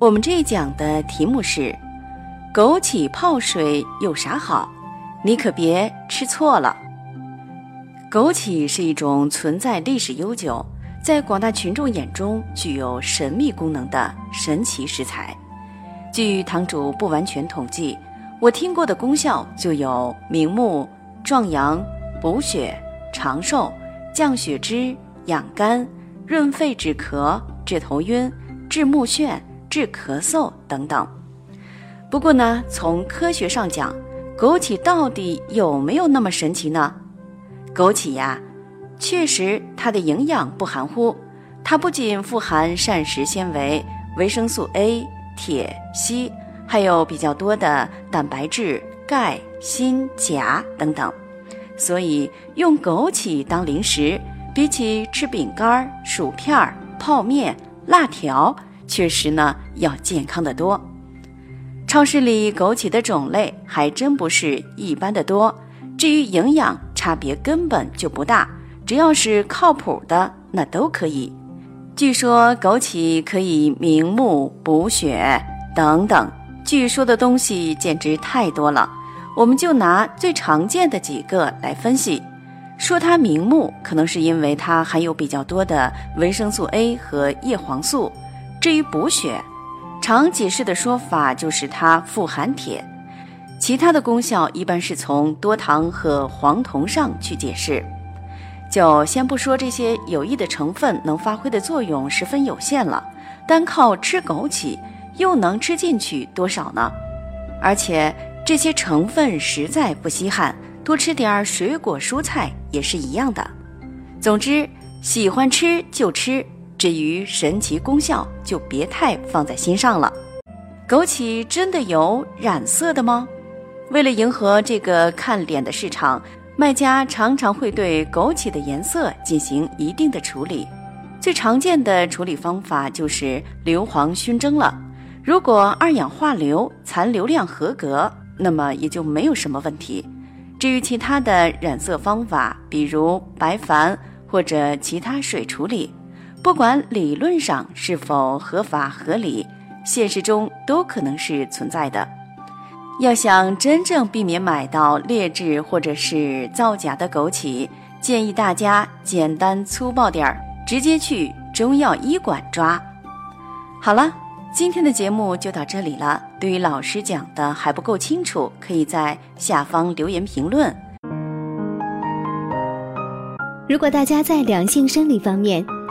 我们这一讲的题目是“枸杞泡水有啥好？你可别吃错了。”枸杞是一种存在历史悠久，在广大群众眼中具有神秘功能的神奇食材。据堂主不完全统计，我听过的功效就有明目、壮阳、补血、长寿、降血脂、养肝、润肺止咳、治头晕、治目眩。治咳嗽等等。不过呢，从科学上讲，枸杞到底有没有那么神奇呢？枸杞呀，确实它的营养不含糊。它不仅富含膳食纤维、维生素 A、铁、硒，还有比较多的蛋白质、钙、锌、钾等等。所以用枸杞当零食，比起吃饼干、薯片、泡面、辣条。确实呢，要健康的多。超市里枸杞的种类还真不是一般的多。至于营养，差别根本就不大。只要是靠谱的，那都可以。据说枸杞可以明目、补血等等。据说的东西简直太多了。我们就拿最常见的几个来分析。说它明目，可能是因为它含有比较多的维生素 A 和叶黄素。至于补血，常解释的说法就是它富含铁，其他的功效一般是从多糖和黄酮上去解释。就先不说这些有益的成分能发挥的作用十分有限了，单靠吃枸杞又能吃进去多少呢？而且这些成分实在不稀罕，多吃点儿水果蔬菜也是一样的。总之，喜欢吃就吃。至于神奇功效，就别太放在心上了。枸杞真的有染色的吗？为了迎合这个看脸的市场，卖家常常会对枸杞的颜色进行一定的处理。最常见的处理方法就是硫磺熏蒸了。如果二氧化硫残留量合格，那么也就没有什么问题。至于其他的染色方法，比如白矾或者其他水处理。不管理论上是否合法合理，现实中都可能是存在的。要想真正避免买到劣质或者是造假的枸杞，建议大家简单粗暴点儿，直接去中药医馆抓。好了，今天的节目就到这里了。对于老师讲的还不够清楚，可以在下方留言评论。如果大家在两性生理方面，